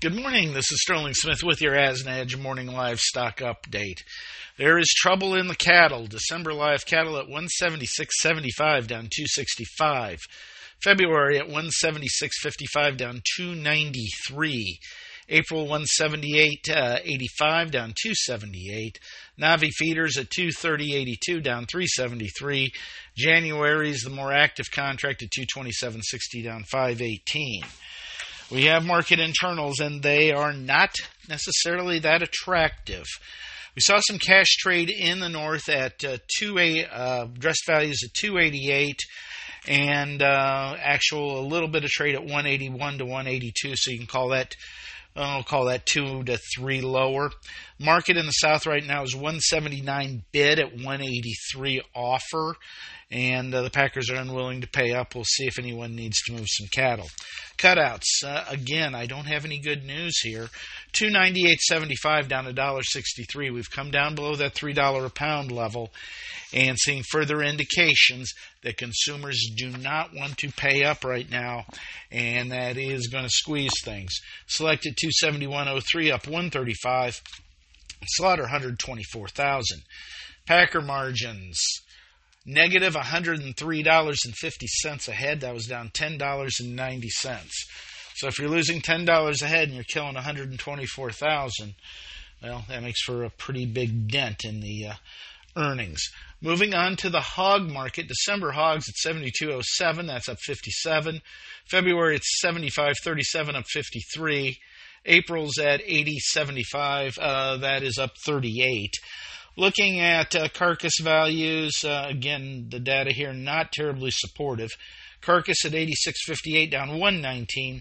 Good morning. This is Sterling Smith with your AsNedge Morning Livestock Update. There is trouble in the cattle. December live cattle at 176.75 down 265. February at 176.55 down 293. April 178.85 uh, down 278. Navi feeders at 230.82 down 373. January is the more active contract at 227.60 down 518. We have market internals, and they are not necessarily that attractive. We saw some cash trade in the north at uh, two eight, uh, dress values at 288 and uh, actual a little bit of trade at 181 to 182 so you can call that I'll call that two to three lower. Market in the south right now is 179 bid at 183 offer, and uh, the Packers are unwilling to pay up. We'll see if anyone needs to move some cattle. Cutouts uh, again. I don't have any good news here. 298.75 down to $1.63. We've come down below that three dollar a pound level, and seeing further indications that consumers do not want to pay up right now, and that is going to squeeze things. Selected 271.03 up 135. Slaughter 124,000. Packer margins negative $103.50 a head. That was down $10.90. So if you're losing $10 a head and you're killing 124,000, well, that makes for a pretty big dent in the uh, earnings. Moving on to the hog market, December hogs at 72.07, that's up 57. February it's 75.37, up 53. April's at 80.75, uh, that is up 38. Looking at uh, carcass values, uh, again, the data here not terribly supportive. Carcass at 86.58 down 119.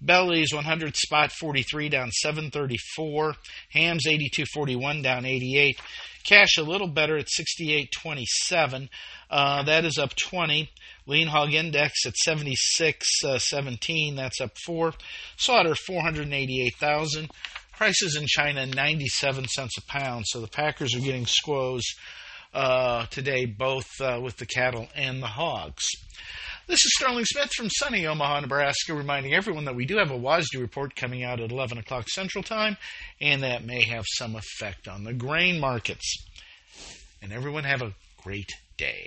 Bellies 100 spot 43 down 734. Hams 82.41 down 88. Cash a little better at 68.27. Uh, that is up 20. Lean hog index at 76.17. Uh, that's up 4. Slaughter 488,000. Prices in China 97 cents a pound. So the Packers are getting squoze uh, today, both uh, with the cattle and the hogs. This is Sterling Smith from sunny Omaha, Nebraska, reminding everyone that we do have a WASDE report coming out at 11 o'clock Central Time, and that may have some effect on the grain markets. And everyone have a great day.